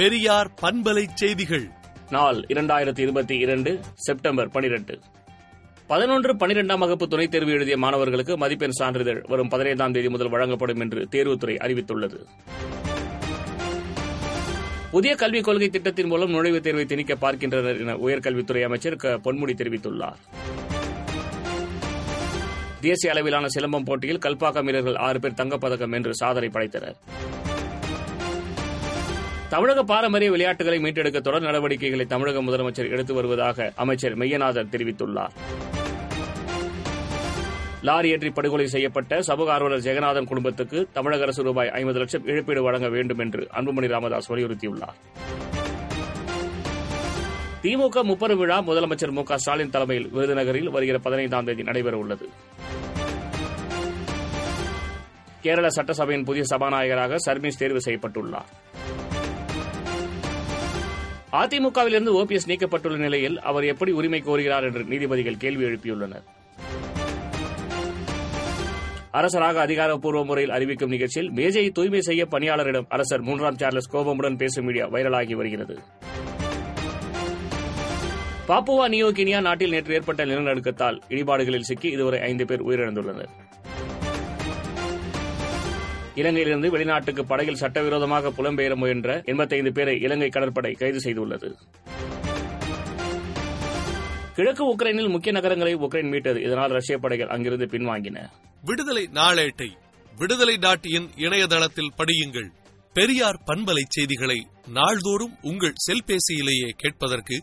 பெரியார் பண்பலை செய்திகள். நாள் இரண்டாயிரத்தி இருபத்தி இரண்டு செப்டம்பர் பனிரெண்டு. பதினொன்று பனிரெண்டாம் வகுப்பு துணைத் தேர்வு எழுதிய மாணவர்களுக்கு மதிப்பெண் சான்றிதழ் வரும் பதினைந்தாம் தேதி முதல் வழங்கப்படும் என்று தேர்வுத்துறை அறிவித்துள்ளது. புதிய கல்விக் கொள்கை திட்டத்தின் மூலம் நுழைவுத் தேர்வை திணிக்க பார்க்கின்றனர் என உயர்கல்வித்துறை அமைச்சர் பொன்முடி தெரிவித்துள்ளார். தேசிய அளவிலான சிலம்பம் போட்டியில் கல்பாக்கம் வீரர்கள் ஆறு பேர் தங்கப்பதக்கம் என்று சாதனை படைத்தனர். தமிழக பாரம்பரிய விளையாட்டுகளை மீட்டெடுக்க தொடர் நடவடிக்கைகளை தமிழக முதலமைச்சர் எடுத்து வருவதாக அமைச்சர் மெய்யநாதன் தெரிவித்துள்ளார். லாரி ஏற்றி படுகொலை செய்யப்பட்ட சமூக ஆர்வலர் ஜெகநாதன் குடும்பத்துக்கு தமிழக அரசு ரூபாய் ஐம்பது லட்சம் இழப்பீடு வழங்க வேண்டும் என்று அன்புமணி ராமதாஸ் வலியுறுத்தியுள்ளார். திமுக முப்பது விழா முதலமைச்சர் மு ஸ்டாலின் தலைமையில் விருதுநகரில் வருகிற பதினைந்தாம் தேதி நடைபெறவுள்ளது கேரள சட்டசபையின் புதிய சபாநாயகராக சர்மீஸ் தேர்வு செய்யப்பட்டுள்ளார். அதிமுகவிலிருந்து ஓபிஎஸ் நீக்கப்பட்டுள்ள நிலையில் அவர் எப்படி உரிமை கோருகிறார் என்று நீதிபதிகள் கேள்வி எழுப்பியுள்ளனர். அரசராக அதிகாரப்பூர்வ முறையில் அறிவிக்கும் நிகழ்ச்சியில் மேஜையை தூய்மை செய்ய பணியாளரிடம் அரசர் மூன்றாம் சார்லஸ் கோபமுடன் பேசும் மீடியா வைரலாகி வருகிறது. பாப்புவா நியோகினியா நாட்டில் நேற்று ஏற்பட்ட நிலநடுக்கத்தால் இடிபாடுகளில் சிக்கி இதுவரை ஐந்து பேர் உயிரிழந்துள்ளனர். இலங்கையிலிருந்து வெளிநாட்டுக்கு படகில் சட்டவிரோதமாக புலம்பெயர முயன்ற எண்பத்தைந்து பேரை இலங்கை கடற்படை கைது செய்துள்ளது. கிழக்கு உக்ரைனில் முக்கிய நகரங்களை உக்ரைன் மீட்டது. இதனால் ரஷ்ய படைகள் அங்கிருந்து பின்வாங்கின. விடுதலை நாளேட்டை விடுதலை டாட் இன் இணையதளத்தில் படியுங்கள். பெரியார் பண்பலை செய்திகளை நாள்தோறும் உங்கள் செல்பேசியிலேயே கேட்பதற்கு